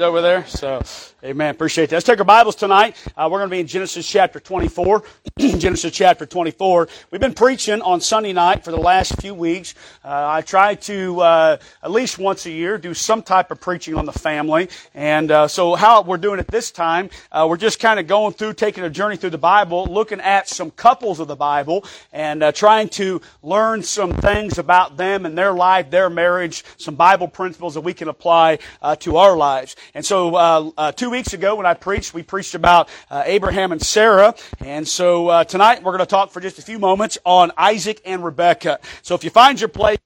over there. So, amen. Appreciate that. Let's take our Bibles tonight. Uh, we're going to be in Genesis chapter 24. Genesis chapter 24. We've been preaching on Sunday night for the last few weeks. Uh, I try to, uh, at least once a year, do some type of preaching on the family. And uh, so, how we're doing it this time, uh, we're just kind of going through, taking a journey through the Bible, looking at some couples of the Bible, and uh, trying to learn some things about them and their life, their marriage, some Bible principles that we can apply to our lives. And so, uh, uh, two weeks ago when I preached, we preached about uh, Abraham and Sarah. And so uh, tonight we're going to talk for just a few moments on Isaac and Rebekah. So if you find your place,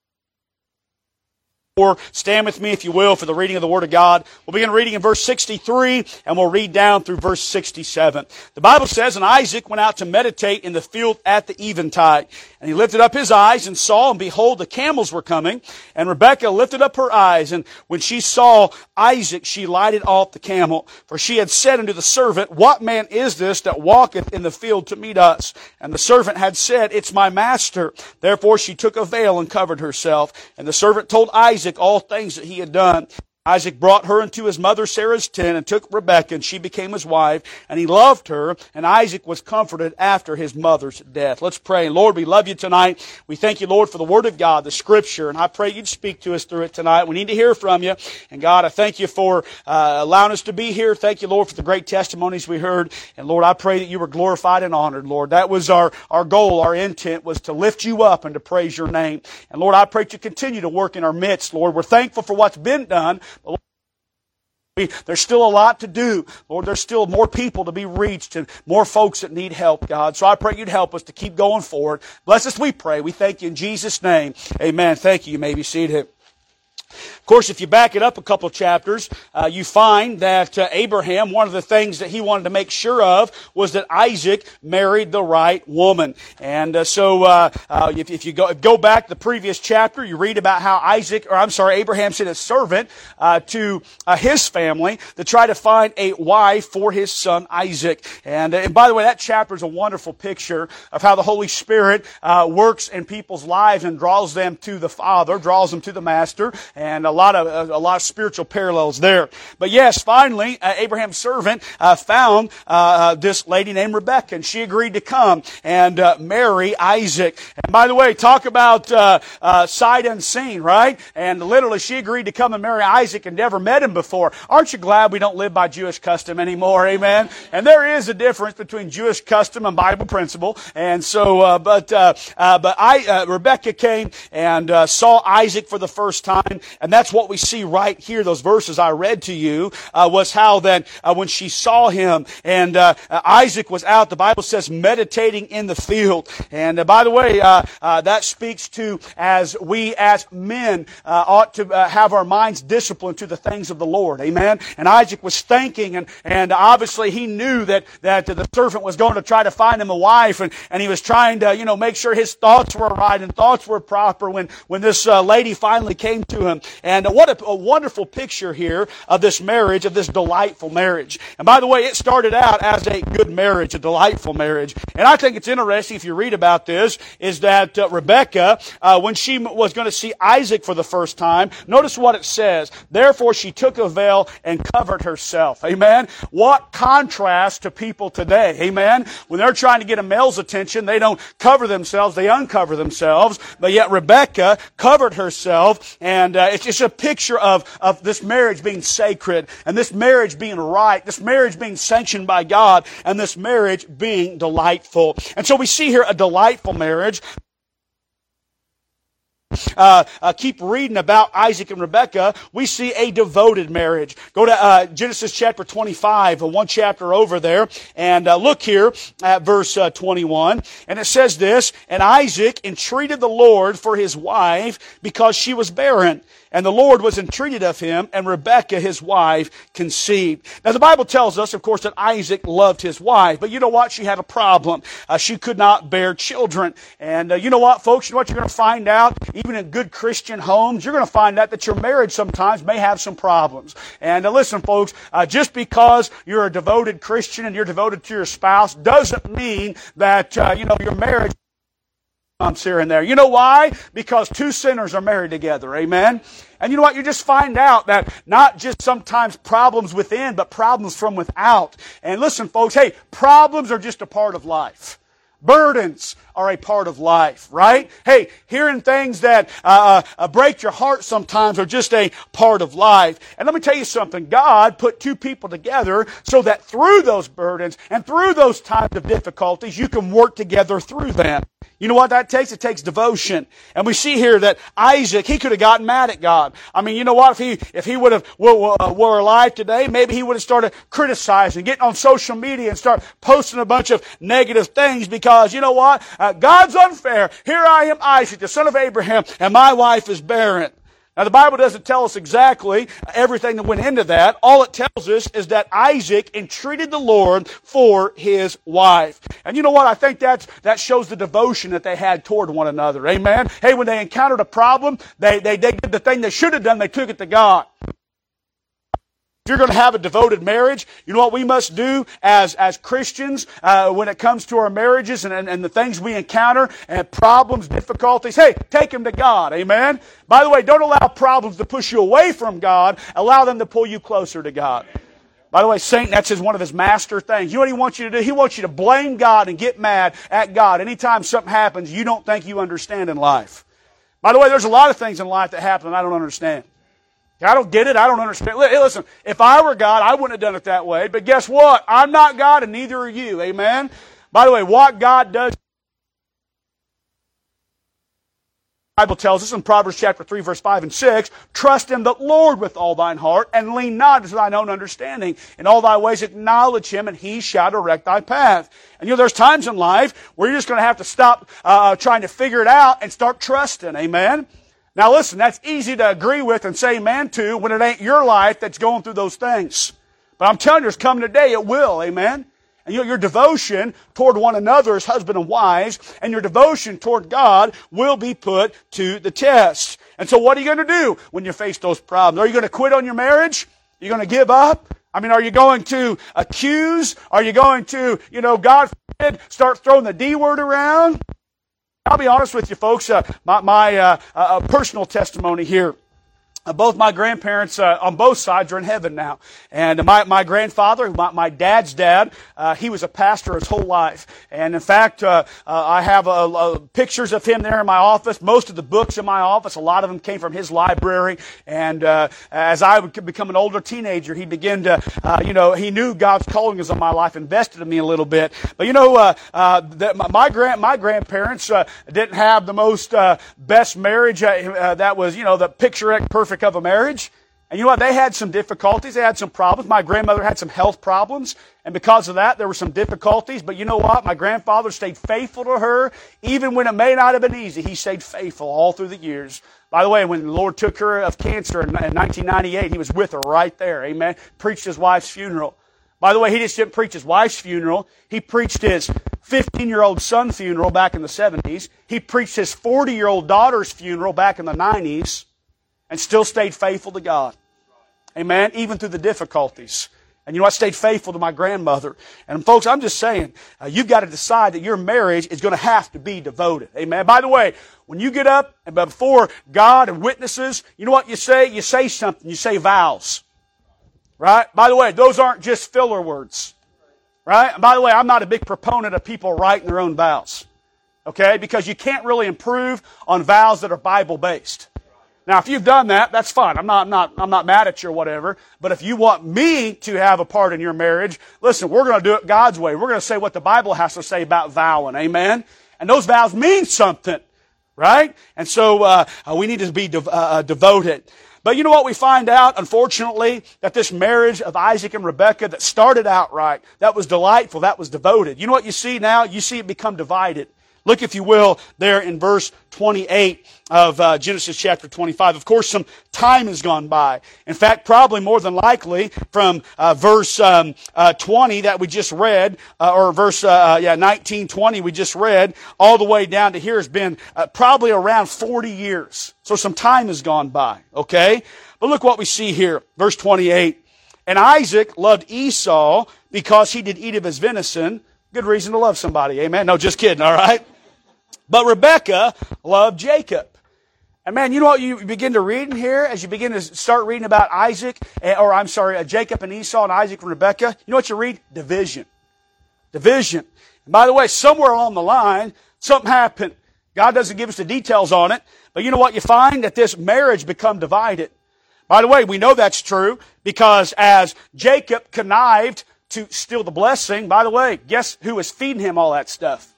or stand with me, if you will, for the reading of the Word of God. We'll begin reading in verse 63 and we'll read down through verse 67. The Bible says, And Isaac went out to meditate in the field at the eventide. And he lifted up his eyes and saw, and behold, the camels were coming. And Rebekah lifted up her eyes, and when she saw Isaac, she lighted off the camel. For she had said unto the servant, What man is this that walketh in the field to meet us? And the servant had said, It's my master. Therefore she took a veil and covered herself. And the servant told Isaac all things that he had done. Isaac brought her into his mother Sarah's tent and took Rebekah, and she became his wife, and he loved her, and Isaac was comforted after his mother's death. Let's pray. Lord, we love you tonight. We thank you, Lord, for the Word of God, the Scripture, and I pray you'd speak to us through it tonight. We need to hear from you. And God, I thank you for uh, allowing us to be here. Thank you, Lord, for the great testimonies we heard. And Lord, I pray that you were glorified and honored, Lord. That was our, our goal, our intent was to lift you up and to praise your name. And Lord, I pray that you continue to work in our midst, Lord. We're thankful for what's been done. There's still a lot to do. Lord, there's still more people to be reached and more folks that need help, God. So I pray you'd help us to keep going forward. Bless us, we pray. We thank you in Jesus' name. Amen. Thank you. You may be seated. Of course, if you back it up a couple chapters, uh, you find that uh, Abraham, one of the things that he wanted to make sure of was that Isaac married the right woman. And uh, so, uh, uh, if, if, you go, go back the previous chapter, you read about how Isaac, or I'm sorry, Abraham sent a servant uh, to his family to try to find a wife for his son Isaac. And, and by the way, that chapter is a wonderful picture of how the Holy Spirit works in people's lives and draws them to the Father, draws them to the Master, and lot of a lot of spiritual parallels there. But yes, finally, uh, Abraham's servant uh, found uh, uh, this lady named Rebecca, and she agreed to come and uh, marry Isaac. And by the way, talk about sight unseen, right? And literally, she agreed to come and marry Isaac and never met him before. Aren't you glad we don't live by Jewish custom anymore? Amen. And there is a difference between Jewish custom and Bible principle. And so, but but I Rebecca came and saw Isaac for the first time, and that's what we see right here, those verses I read to you, uh, was how that uh, when she saw him and uh, Isaac was out, the Bible says meditating in the field. And uh, by the way, uh, uh, that speaks to as we as men ought to have our minds disciplined to the things of the Lord. Amen. And Isaac was thinking, and and obviously he knew that that the servant was going to try to find him a wife, and and he was trying to you know make sure his thoughts were right and thoughts were proper when when this lady finally came to him. And what a, a, wonderful picture here of this marriage, of this delightful marriage. And by the way, it started out as a good marriage, a delightful marriage. And I think it's interesting if you read about this, is that uh, Rebecca, uh, when she was going to see Isaac for the first time, notice what it says. Therefore she took a veil and covered herself. Amen. What contrast to people today. Amen. When they're trying to get a male's attention, they don't cover themselves, they uncover themselves. But yet Rebecca covered herself, and uh, it's just a picture of, of this marriage being sacred and this marriage being right, this marriage being sanctioned by God, and this marriage being delightful. And so we see here a delightful marriage. Uh, uh, keep reading about Isaac and Rebekah, we see a devoted marriage. Go to uh, Genesis chapter 25, uh, one chapter over there, and uh, look here at verse uh, 21. And it says this, And Isaac entreated the Lord for his wife because she was barren. And the Lord was entreated of him, and Rebekah, his wife, conceived. Now, the Bible tells us, of course, that Isaac loved his wife, but you know what? She had a problem. Uh, she could not bear children. And uh, you know what, folks? You know what you're going to find out? Even in good Christian homes, you're going to find out that your marriage sometimes may have some problems. And uh, listen, folks, uh, just because you're a devoted Christian and you're devoted to your spouse doesn't mean that, uh, you know, your marriage bumps here and there. You know why? Because two sinners are married together. Amen. And you know what? You just find out that not just sometimes problems within, but problems from without. And listen, folks, hey, problems are just a part of life. Burdens are a part of life, right? Hey, hearing things that uh, uh, break your heart sometimes are just a part of life. And let me tell you something. God put two people together so that through those burdens and through those times of difficulties, you can work together through them. You know what that takes? It takes devotion. And we see here that Isaac, he could have gotten mad at God. I mean, you know what? If he, if he would have, were, were alive today, maybe he would have started criticizing, getting on social media and start posting a bunch of negative things because, you know what? Uh, God's unfair. Here I am, Isaac, the son of Abraham, and my wife is barren. Now, the Bible doesn't tell us exactly everything that went into that. All it tells us is that Isaac entreated the Lord for his wife. And you know what? I think that's, that shows the devotion that they had toward one another. Amen? Hey, when they encountered a problem, they, they, they did the thing they should have done. They took it to God. If you're going to have a devoted marriage, you know what we must do as, as Christians uh, when it comes to our marriages and, and, and the things we encounter and problems, difficulties. Hey, take them to God. Amen. By the way, don't allow problems to push you away from God. Allow them to pull you closer to God. By the way, Satan, that's his, one of his master things. You know what he wants you to do? He wants you to blame God and get mad at God. Anytime something happens you don't think you understand in life. By the way, there's a lot of things in life that happen I don't understand. I don't get it. I don't understand. Listen, if I were God, I wouldn't have done it that way. But guess what? I'm not God and neither are you. Amen? By the way, what God does Bible tells us in Proverbs chapter 3 verse 5 and 6, trust in the Lord with all thine heart and lean not to thine own understanding. In all thy ways acknowledge him and he shall direct thy path. And you know, there's times in life where you're just going to have to stop uh, trying to figure it out and start trusting. Amen? Now listen, that's easy to agree with and say amen to when it ain't your life that's going through those things. But I'm telling you, it's coming today, it will, amen? And you know, your devotion toward one another as husband and wives, and your devotion toward God will be put to the test. And so what are you going to do when you face those problems? Are you going to quit on your marriage? Are you going to give up? I mean, are you going to accuse? Are you going to, you know, God forbid, start throwing the D word around? I'll be honest with you, folks. Uh, my, my uh, uh, personal testimony here. Uh, both my grandparents uh, on both sides are in heaven now. And my, my grandfather, my, my dad's dad, uh, he was a pastor his whole life. And in fact, uh, uh, I have uh, pictures of him there in my office. Most of the books in my office, a lot of them came from his library. And as I would become an older teenager, he began to, you know, he knew God's calling was on my life, invested in me a little bit. But you know, the, my, grand, my grandparents didn't have the most best marriage that was, you know, the picturesque, perfect of a marriage. And you know what? They had some difficulties. They had some problems. My grandmother had some health problems. And because of that, there were some difficulties. But you know what? My grandfather stayed faithful to her. Even when it may not have been easy, he stayed faithful all through the years. By the way, when the Lord took her of cancer in 1998, he was with her right there. Amen. Preached his wife's funeral. By the way, he just didn't preach his wife's funeral. He preached his 15 year old son's funeral back in the 70s. He preached his 40 year old daughter's funeral back in the 90s and still stayed faithful to God. Amen. Even through the difficulties. And you know, I stayed faithful to my grandmother. And folks, I'm just saying, uh, you've got to decide that your marriage is going to have to be devoted. Amen. By the way, when you get up and before God and witnesses, you know what you say? You say something. You say vows. Right? By the way, those aren't just filler words. Right? And by the way, I'm not a big proponent of people writing their own vows. Okay? Because you can't really improve on vows that are Bible based. Now, if you've done that, that's fine. I'm not, I'm not, I'm not mad at you or whatever. But if you want me to have a part in your marriage, listen, we're going to do it God's way. We're going to say what the Bible has to say about vowing. Amen? And those vows mean something. Right? And so, uh, uh we need to be uh, uh, devoted. But you know what we find out, unfortunately, that this marriage of Isaac and Rebekah that started out right, that was delightful, that was devoted. You know what you see now? You see it become divided. Look, if you will, there in verse 28 of uh, Genesis chapter 25. Of course, some time has gone by. In fact, probably more than likely from uh, verse um, uh, 20 that we just read, uh, or verse uh, uh, yeah 19, 20 we just read, all the way down to here has been probably around 40 years. So some time has gone by. Okay, but look what we see here, verse 28. And Isaac loved Esau because he did eat of his venison. Good reason to love somebody. Amen. No, just kidding. All right. But Rebekah loved Jacob. And man, you know what you begin to read in here as you begin to start reading about Isaac, eh, or I'm sorry, uh, Jacob and Esau and Isaac and Rebekah? You know what you read? Division. Division. And by the way, somewhere along the line, something happened. God doesn't give us the details on it, but you know what you find? That this marriage become divided. By the way, we know that's true because as Jacob connived to steal the blessing, by the way, guess who was feeding him all that stuff?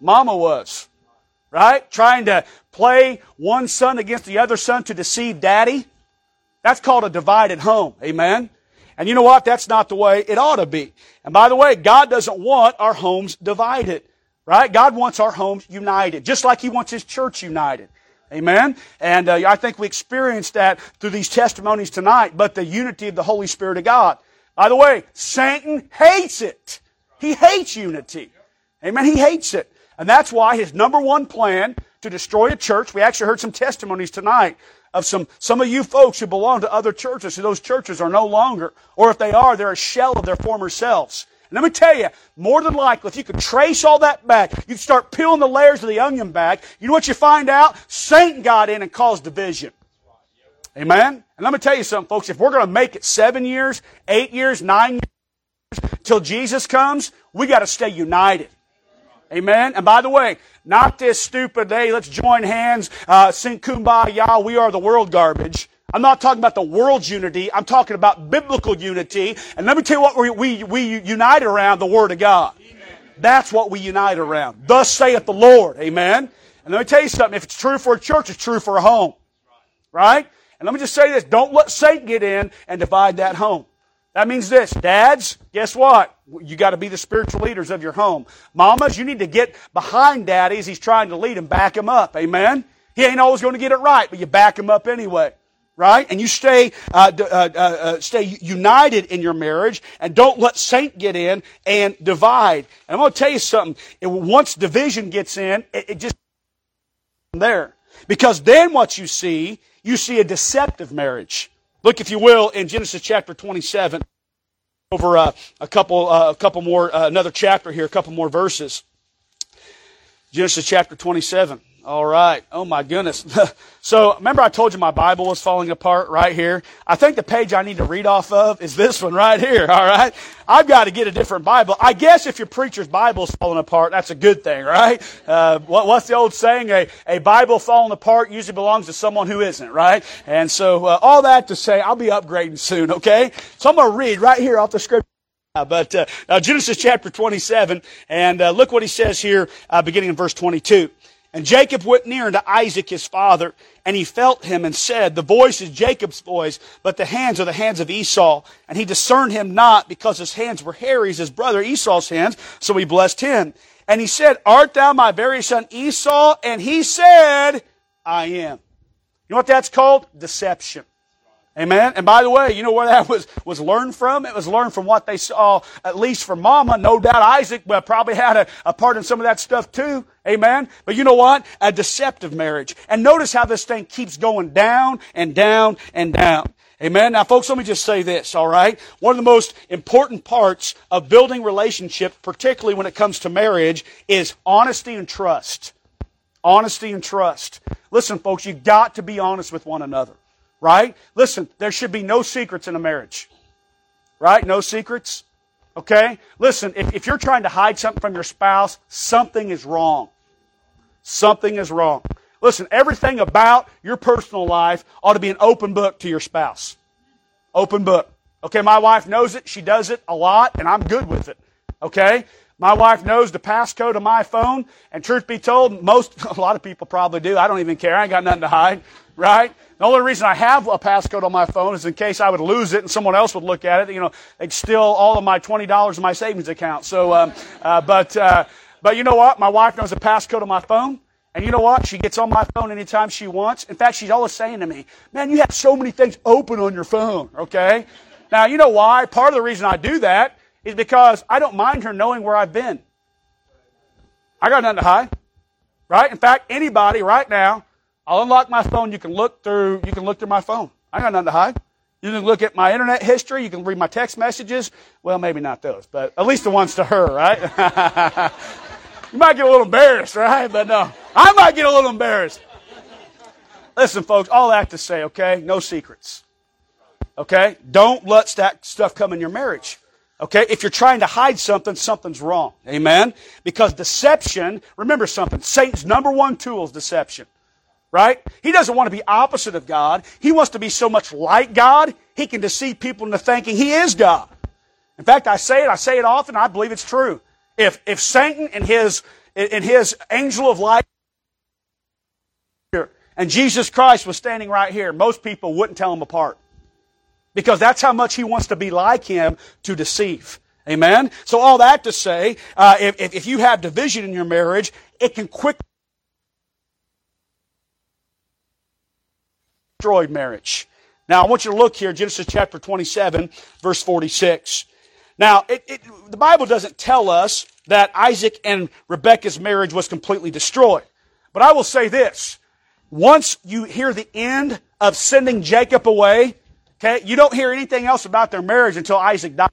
Mama was. Right? Trying to play one son against the other son to deceive daddy. That's called a divided home. Amen? And you know what? That's not the way it ought to be. And by the way, God doesn't want our homes divided. Right? God wants our homes united, just like He wants His church united. Amen? And uh, I think we experienced that through these testimonies tonight, but the unity of the Holy Spirit of God. By the way, Satan hates it. He hates unity. Amen? He hates it. And that's why his number one plan to destroy a church. We actually heard some testimonies tonight of some, some of you folks who belong to other churches, who those churches are no longer, or if they are, they're a shell of their former selves. And let me tell you, more than likely, if you could trace all that back, you'd start peeling the layers of the onion back, you know what you find out? Satan got in and caused division. Amen? And let me tell you something, folks, if we're going to make it seven years, eight years, nine years, till Jesus comes, we got to stay united. Amen. And by the way, not this stupid, hey, let's join hands, uh, sing kumbaya, we are the world garbage. I'm not talking about the world's unity. I'm talking about biblical unity. And let me tell you what we, we, we unite around the Word of God. Amen. That's what we unite around. Thus saith the Lord. Amen. And let me tell you something. If it's true for a church, it's true for a home. Right? And let me just say this. Don't let Satan get in and divide that home. That means this. Dads, guess what? You got to be the spiritual leaders of your home. Mamas, you need to get behind daddy as he's trying to lead him, back him up. Amen? He ain't always going to get it right, but you back him up anyway. Right? And you stay, uh, uh, uh, uh, stay united in your marriage and don't let Satan get in and divide. And I'm going to tell you something. It, once division gets in, it, it just there. Because then what you see, you see a deceptive marriage. Look, if you will, in Genesis chapter 27, over uh, a couple, uh, a couple more, uh, another chapter here, a couple more verses. Genesis chapter 27. All right. Oh my goodness. so remember I told you my Bible was falling apart right here? I think the page I need to read off of is this one right here. All right. I've got to get a different Bible. I guess if your preacher's Bible is falling apart, that's a good thing, right? Uh, what, what's the old saying? A, a Bible falling apart usually belongs to someone who isn't, right? And so uh, all that to say, I'll be upgrading soon, okay? So I'm going to read right here off the scripture. Uh, but uh, uh, Genesis chapter 27, and uh, look what he says here, beginning in verse 22. And Jacob went near unto Isaac his father, and he felt him and said, The voice is Jacob's voice, but the hands are the hands of Esau. And he discerned him not, because his hands were hairy as his brother Esau's hands, so he blessed him. And he said, Art thou my very son Esau? And he said, I am. You know what that's called? Deception. Amen. And by the way, you know where that was, was learned from? It was learned from what they saw, at least from mama. No doubt Isaac probably had a, a part in some of that stuff too. Amen. But you know what? A deceptive marriage. And notice how this thing keeps going down and down and down. Amen. Now folks, let me just say this, alright? One of the most important parts of building relationship, particularly when it comes to marriage, is honesty and trust. Honesty and trust. Listen folks, you've got to be honest with one another. Right? Listen, there should be no secrets in a marriage. Right? No secrets. Okay? Listen, if, if you're trying to hide something from your spouse, something is wrong. Something is wrong. Listen, everything about your personal life ought to be an open book to your spouse. Open book. Okay, my wife knows it. She does it a lot, and I'm good with it. Okay? My wife knows the passcode of my phone, and truth be told, most, a lot of people probably do. I don't even care. I ain't got nothing to hide. Right? The only reason I have a passcode on my phone is in case I would lose it and someone else would look at it. You know, they'd steal all of my twenty dollars in my savings account. So, um, uh, but uh, but you know what? My wife knows the passcode on my phone. And you know what? She gets on my phone anytime she wants. In fact, she's always saying to me, man, you have so many things open on your phone, okay? Now, you know why? Part of the reason I do that is because I don't mind her knowing where I've been. I got nothing to hide. Right? In fact, anybody right now I'll unlock my phone. You can look through, you can look through my phone. I got nothing to hide. You can look at my internet history. You can read my text messages. Well, maybe not those, but at least the ones to her, right? You might get a little embarrassed, right? But no, I might get a little embarrassed. Listen, folks, all that to say, okay? No secrets. Okay? Don't let that stuff come in your marriage. Okay? If you're trying to hide something, something's wrong. Amen? Because deception, remember something, Satan's number one tool is deception. Right? He doesn't want to be opposite of God. He wants to be so much like God, he can deceive people into thinking he is God. In fact, I say it, I say it often, I believe it's true. If, if Satan and his, and his angel of light and Jesus Christ was standing right here, most people wouldn't tell them apart. Because that's how much he wants to be like him to deceive. Amen? So all that to say, uh, if, if you have division in your marriage, it can quickly destroy marriage. Now I want you to look here, Genesis chapter 27, verse 46. Now, it, it, the Bible doesn't tell us that Isaac and Rebekah's marriage was completely destroyed. But I will say this. Once you hear the end of sending Jacob away, okay, you don't hear anything else about their marriage until Isaac dies.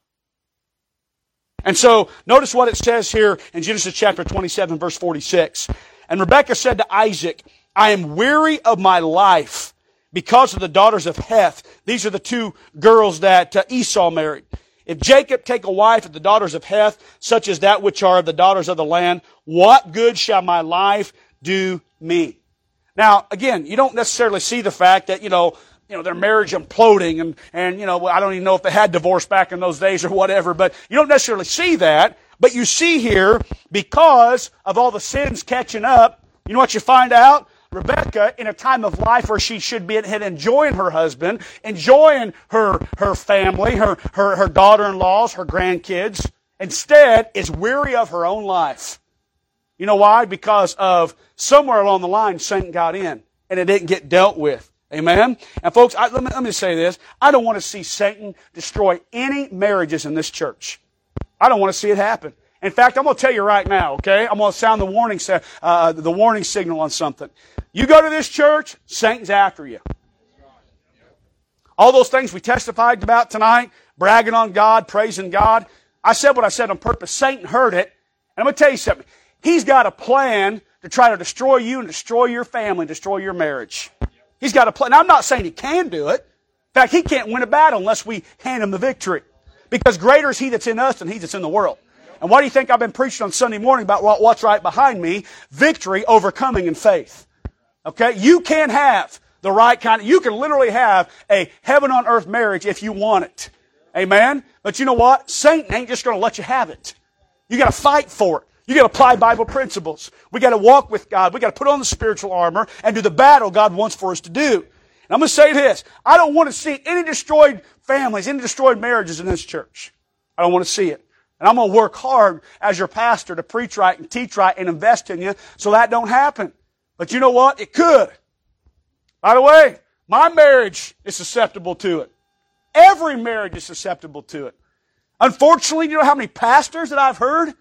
And so, notice what it says here in Genesis chapter 27 verse 46. And Rebekah said to Isaac, I am weary of my life because of the daughters of Heth. These are the two girls that uh, Esau married. If Jacob take a wife of the daughters of Heth, such as that which are of the daughters of the land, what good shall my life do me? Now, again, you don't necessarily see the fact that, you know, you know, their marriage imploding and, and, you know, I don't even know if they had divorce back in those days or whatever, but you don't necessarily see that. But you see here, because of all the sins catching up, you know what you find out? Rebecca, in a time of life where she should be enjoying her husband, enjoying her, her family, her, her, her daughter-in-laws, her grandkids, instead is weary of her own life. You know why? Because of somewhere along the line, Satan got in and it didn't get dealt with. Amen? And folks, I, let, me, let me say this. I don't want to see Satan destroy any marriages in this church. I don't want to see it happen. In fact, I'm going to tell you right now, okay? I'm going to sound the warning, uh, the warning signal on something. You go to this church, Satan's after you. All those things we testified about tonight, bragging on God, praising God. I said what I said on purpose. Satan heard it. And I'm going to tell you something. He's got a plan to try to destroy you and destroy your family, destroy your marriage. He's got a plan. Now, I'm not saying he can do it. In fact, he can't win a battle unless we hand him the victory. Because greater is he that's in us than he that's in the world. And why do you think I've been preaching on Sunday morning about what's right behind me? Victory, overcoming in faith. Okay? You can have the right kind of, you can literally have a heaven on earth marriage if you want it. Amen? But you know what? Satan ain't just to let you have it. You got to fight for it. You got to apply Bible principles. We got to walk with God. We got to put on the spiritual armor and do the battle God wants for us to do. And I'm going to say this. I don't want to see any destroyed families, any destroyed marriages in this church. I don't want to see it. And I'm going to work hard as your pastor to preach right and teach right and invest in you so that don't happen. But you know what? It could. By the way, my marriage is susceptible to it. Every marriage is susceptible to it. Unfortunately, you know how many pastors that I've heard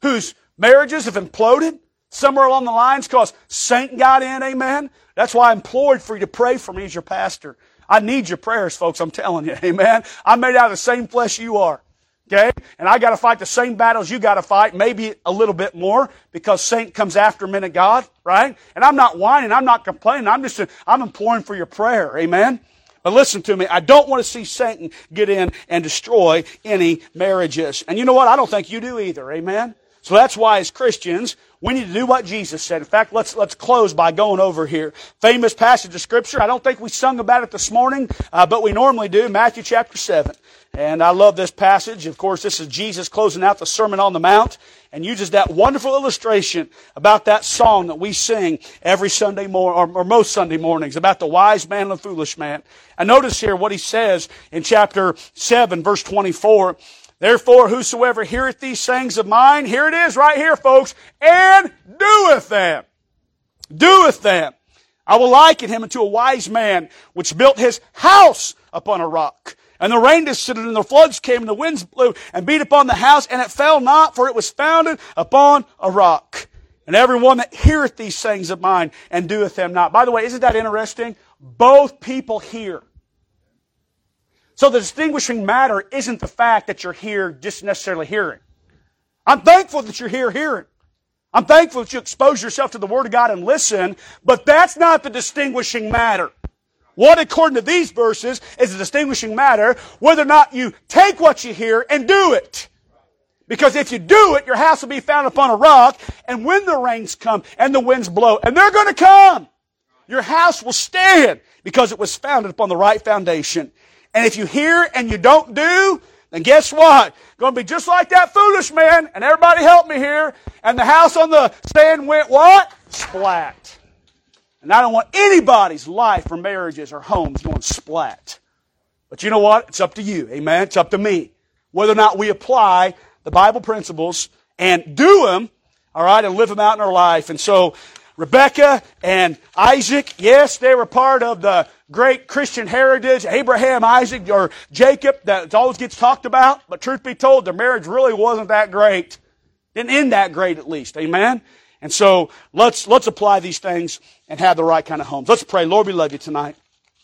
whose marriages have imploded somewhere along the lines because Satan got in, amen? That's why I implored for you to pray for me as your pastor. I need your prayers, folks, I'm telling you, amen? I'm made out of the same flesh you are. Okay? And I gotta fight the same battles you gotta fight, maybe a little bit more, because Satan comes after men of God, right? And I'm not whining, I'm not complaining, I'm just, I'm imploring for your prayer, amen? But listen to me, I don't want to see Satan get in and destroy any marriages. And you know what? I don't think you do either, amen? So that's why as Christians, we need to do what Jesus said. In fact, let's, let's close by going over here. Famous passage of scripture. I don't think we sung about it this morning, uh, but we normally do. Matthew chapter 7. And I love this passage. Of course, this is Jesus closing out the Sermon on the Mount and uses that wonderful illustration about that song that we sing every Sunday morning, or, or, most Sunday mornings, about the wise man and the foolish man. And notice here what he says in chapter 7, verse 24. Therefore, whosoever heareth these things of mine, here it is right here, folks, and doeth them. Doeth them. I will liken him unto a wise man which built his house upon a rock. And the rain descended, and the floods came, and the winds blew, and beat upon the house, and it fell not, for it was founded upon a rock. And everyone that heareth these sayings of mine, and doeth them not. By the way, isn't that interesting? Both people hear. So the distinguishing matter isn't the fact that you're here just necessarily hearing. I'm thankful that you're here hearing. I'm thankful that you expose yourself to the Word of God and listen, but that's not the distinguishing matter. What, according to these verses, is the distinguishing matter? Whether or not you take what you hear and do it. Because if you do it, your house will be found upon a rock, and when the rains come and the winds blow, and they're going to come, your house will stand because it was founded upon the right foundation. And if you hear and you don't do, then guess what? Going to be just like that foolish man, and everybody help me here, and the house on the sand went what? Splat. And I don't want anybody's life or marriages or homes going splat. But you know what? It's up to you. Amen? It's up to me. Whether or not we apply the Bible principles and do them, all right, and live them out in our life. And so, Rebecca and Isaac, yes, they were part of the great Christian heritage, Abraham, Isaac, or Jacob, that always gets talked about. But truth be told, their marriage really wasn't that great. Didn't end that great, at least. Amen? And so, let's, let's apply these things and have the right kind of homes. Let's pray. Lord, we love you tonight.